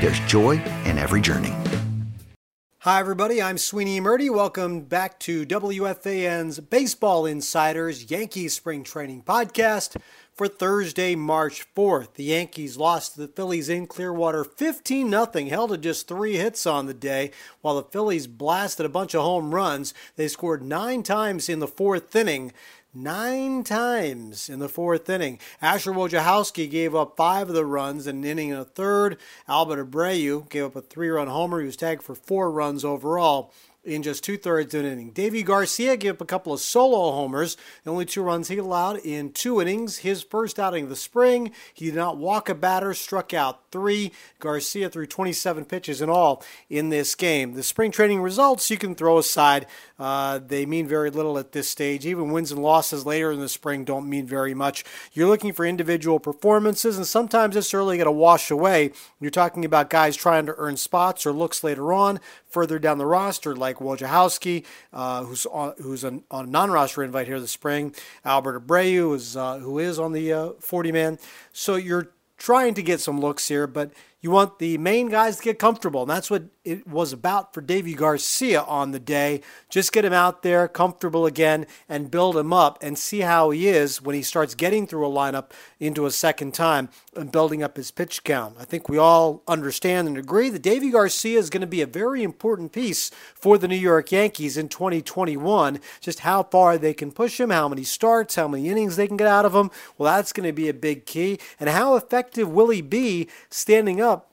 there's joy in every journey. Hi, everybody. I'm Sweeny Murti. Welcome back to WFAN's Baseball Insiders Yankees Spring Training Podcast for Thursday, March 4th. The Yankees lost to the Phillies in Clearwater 15 0, held to just three hits on the day, while the Phillies blasted a bunch of home runs. They scored nine times in the fourth inning nine times in the fourth inning. Asher Wojciechowski gave up five of the runs in an inning and a third. Albert Abreu gave up a three-run homer. He was tagged for four runs overall in just two thirds of an inning. Deivi Garcia gave up a couple of solo homers, the only two runs he allowed in two innings. His first outing of the spring, he did not walk a batter, struck out three. Garcia threw 27 pitches in all in this game. The spring training results you can throw aside. Uh, they mean very little at this stage. Even wins and losses later in the spring don't mean very much. You're looking for individual performances, and sometimes it's early going to wash away. You're talking about guys trying to earn spots or looks later on, further down the roster, like Wojciechowski, uh, who's on, who's on, on a non-roster invite here this spring. Albert Abreu is uh, who is on the 40 uh. So you're trying to get some looks here, but you want the main guys to get comfortable. And that's what it was about for Deivi Garcia on the day. Just get him out there, comfortable again, and build him up and see how he is when he starts getting through a lineup into a second time and building up his pitch count. I think we all understand and agree that Deivi Garcia is going to be a very important piece for the New York Yankees in 2021. Just how far they can push him, how many starts, how many innings they can get out of him. Well, that's going to be a big key. And how effective will he be standing up?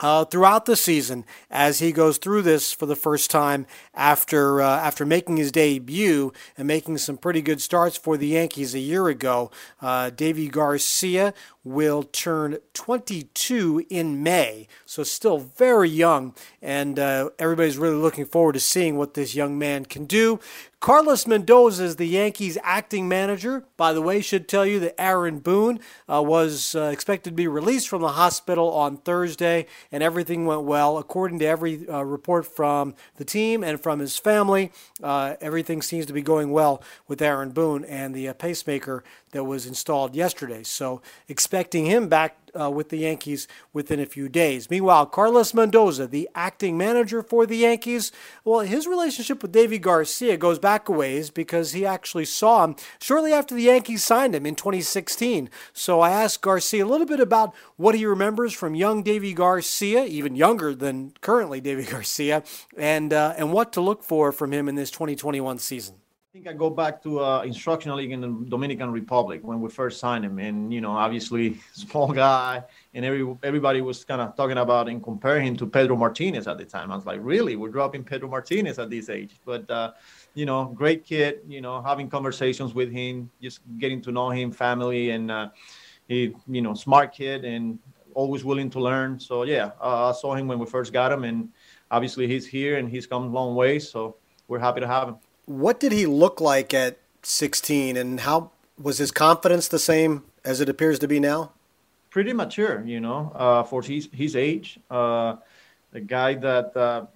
uh, throughout the season as he goes through this for the first time after uh, after making his debut and making some pretty good starts for the Yankees a year ago. Uh, Deivi Garcia will turn 22 in May, so still very young, and uh, everybody's really looking forward to seeing what this young man can do. Carlos Mendoza is the Yankees acting manager. By the way, should tell you that Aaron Boone uh, was uh, expected to be released from the hospital on Thursday, and everything went well. According to every uh, report from the team and from his family, uh, everything seems to be going well with Aaron Boone and the uh, pacemaker that was installed yesterday. So him back uh, with the Yankees within a few days. Meanwhile, Carlos Mendoza, the acting manager for the Yankees, well, his relationship with Deivi Garcia goes back a ways because he actually saw him shortly after the Yankees signed him in 2016. So I asked Garcia a little bit about what he remembers from young Deivi Garcia, even younger than currently Deivi Garcia, and uh, and what to look for from him in this 2021 season. I think I go back to uh, instructional league in the Dominican Republic when we first signed him, and you know, obviously small guy, and every everybody was kind of talking about and comparing him to Pedro Martinez at the time. I was like, really, we're dropping Pedro Martinez at this age, but uh, you know, great kid. You know, having conversations with him, just getting to know him, family, and uh, he, you know, smart kid and always willing to learn. So yeah, I saw him when we first got him, and obviously he's here and he's come a long way. So we're happy to have him. What did he look like at 16, and how was his confidence the same as it appears to be now? Pretty mature, you know, uh, for his his age. Uh, guy that uh,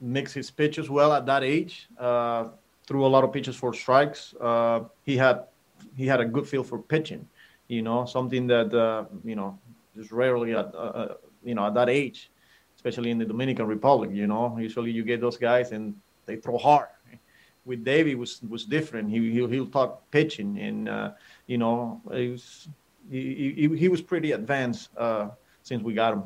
mix his pitches well at that age. Uh, threw a lot of pitches for strikes. Uh, he had he had a good feel for pitching. You know, something that uh, you know is rarely at uh, uh, you know at that age, especially in the Dominican Republic. You know, usually you get those guys and they throw hard. With Deivi was was different. He he'll, he'll talk pitching and uh, you know he was he, he, he was pretty advanced since we got him.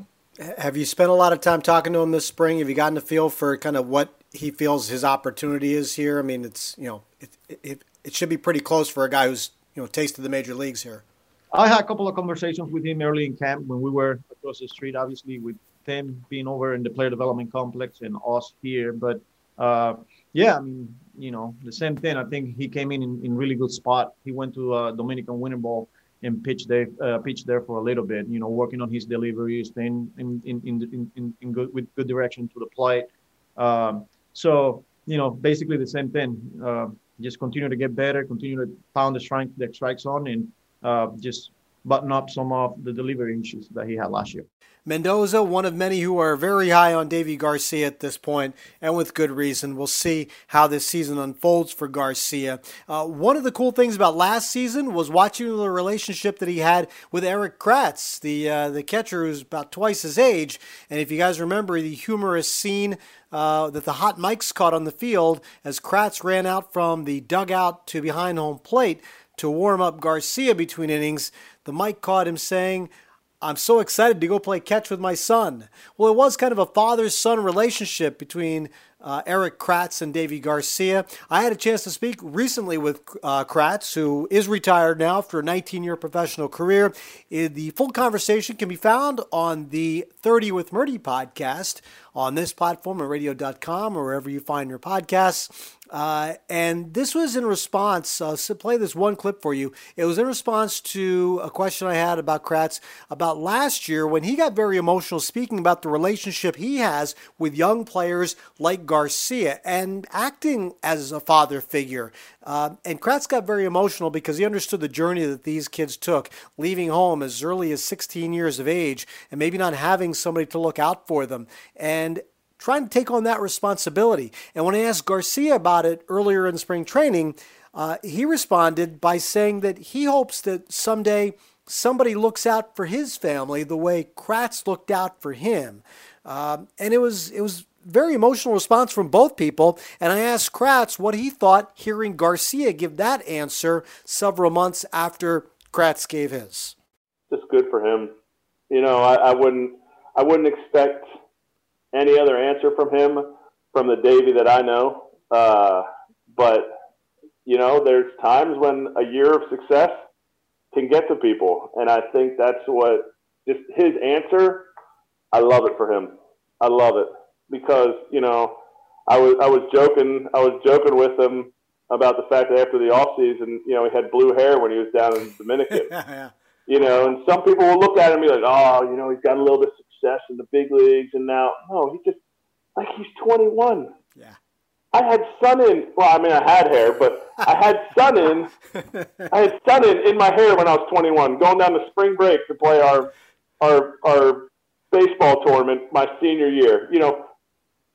Have you spent a lot of time talking to him this spring? Have you gotten a feel for kind of what he feels his opportunity is here? I mean, it's you know, it, it, it should be pretty close for a guy who's you know tasted the major leagues here. I had a couple of conversations with him early in camp when we were across the street, obviously with him being over in the player development complex and us here. But uh, yeah, I mean, you know, the same thing. I think he came in in, in really good spot. He went to uh, Dominican Winter Ball and pitched there, uh, pitch there for a little bit. You know, working on his delivery, staying in in in in, in good with good direction to the plate. Um, so you know, basically the same thing. Uh, just continue to get better, continue to pound the strike the strike zone, and uh, just button up some of the delivery issues that he had last year. Mendoza, one of many who are very high on Deivi Garcia at this point, and with good reason. We'll see how this season unfolds for Garcia. Uh, one of the cool things about last season was watching the relationship that he had with Erik Kratz, the uh, the catcher who's about twice his age. And if you guys remember the humorous scene uh, that the hot mics caught on the field as Kratz ran out from the dugout to behind home plate to warm up Garcia between innings, the mic caught him saying, I'm so excited to go play catch with my son. Well, it was kind of a father son relationship between uh, Erik Kratz and Deivi Garcia. I had a chance to speak recently with uh, Kratz, who is retired now after a 19 year professional career. The full conversation can be found on the 30 with Murti podcast on this platform at radio.com or wherever you find your podcasts. Uh, and this was in response, so play this one clip for you. It was in response to a question I had about Kratz about last year when he got very emotional speaking about the relationship he has with young players like Garcia and acting as a father figure. Uh, and Kratz got very emotional because he understood the journey that these kids took, leaving home as early as 16 years of age and maybe not having somebody to look out for them. And trying to take on that responsibility. And when I asked Garcia about it earlier in spring training, uh, he responded by saying that he hopes that someday somebody looks out for his family the way Kratz looked out for him. Um, and it was it was very emotional response from both people. And I asked Kratz what he thought hearing Garcia give that answer several months after Kratz gave his. Just good for him. You know, I, I wouldn't I wouldn't expect any other answer from him from the Deivi that I know. Uh, but you know, there's times when a year of success can get to people, and I think that's what just his answer. I love it for him. I love it because you know I was I was joking I was joking with him about the fact that after the off season, you know, he had blue hair when he was down in Dominican. yeah. You know, and some people will look at him and be like, "Oh, you know, he's got a little bit of success in the big leagues, and now no, he just like he's 21. Yeah. I had sun in. Well, I mean, I had hair, but I had sun in. I had sun in in my hair when I was 21, going down to spring break to play our our our baseball tournament my senior year. You know,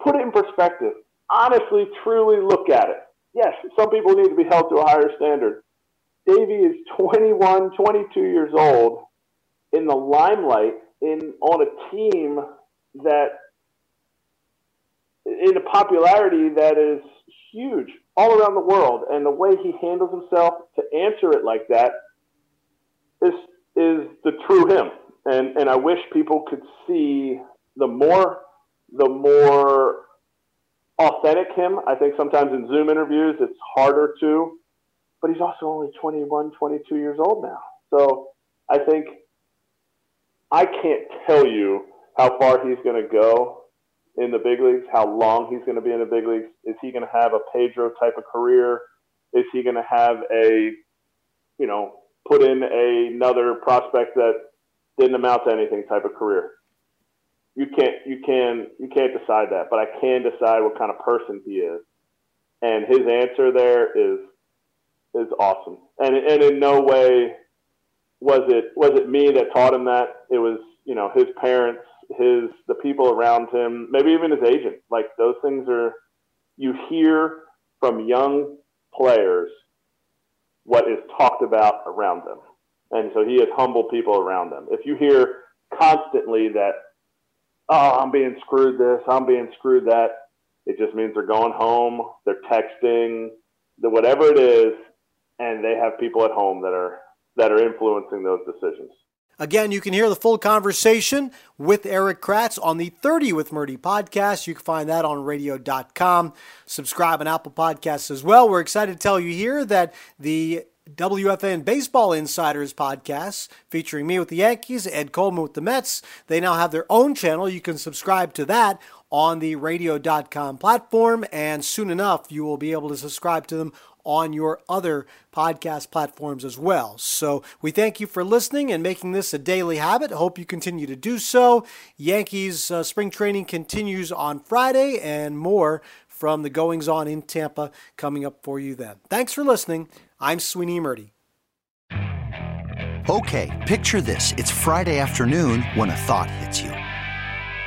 put it in perspective. Honestly, truly look at it. Yes, some people need to be held to a higher standard. Deivi is 21, 22 years old in the limelight in on a team that in a popularity that is huge all around the world and the way he handles himself to answer it like that is is the true him and and I wish people could see the more the more authentic him. I think sometimes in Zoom interviews it's harder to, but he's also only 21, 22 years old now. So I think I can't tell you how far he's going to go in the big leagues, how long he's going to be in the big leagues. Is he going to have a Pedro type of career? Is he going to have a, you know, put in a, another prospect that didn't amount to anything type of career? you can't you can you can't decide that, but I can decide what kind of person he is. And his answer there is is awesome. And and in no way was it was it me that taught him that. It was you know his parents his the people around him, maybe even his agent. Like those things are you hear from young players what is talked about around them. And so he has humbled people around them. If you hear constantly that, oh, I'm being screwed this, I'm being screwed that, it just means they're going home, they're texting, the whatever it is, and they have people at home that are that are influencing those decisions. Again, you can hear the full conversation with Erik Kratz on the 30 with Murti podcast. You can find that on radio.com. Subscribe on Apple Podcasts as well. We're excited to tell you here that the WFAN Baseball Insiders podcast featuring me with the Yankees, Ed Coleman with the Mets. They now have their own channel. You can subscribe to that on the radio.com platform, and soon enough, you will be able to subscribe to them on your other podcast platforms as well. So we thank you for listening and making this a daily habit. Hope you continue to do so. Yankees uh, spring training continues on Friday, and more from the goings on in Tampa coming up for you then. Thanks for listening. I'm Sweeny Murti. Okay, picture this. It's Friday afternoon when a thought hits you.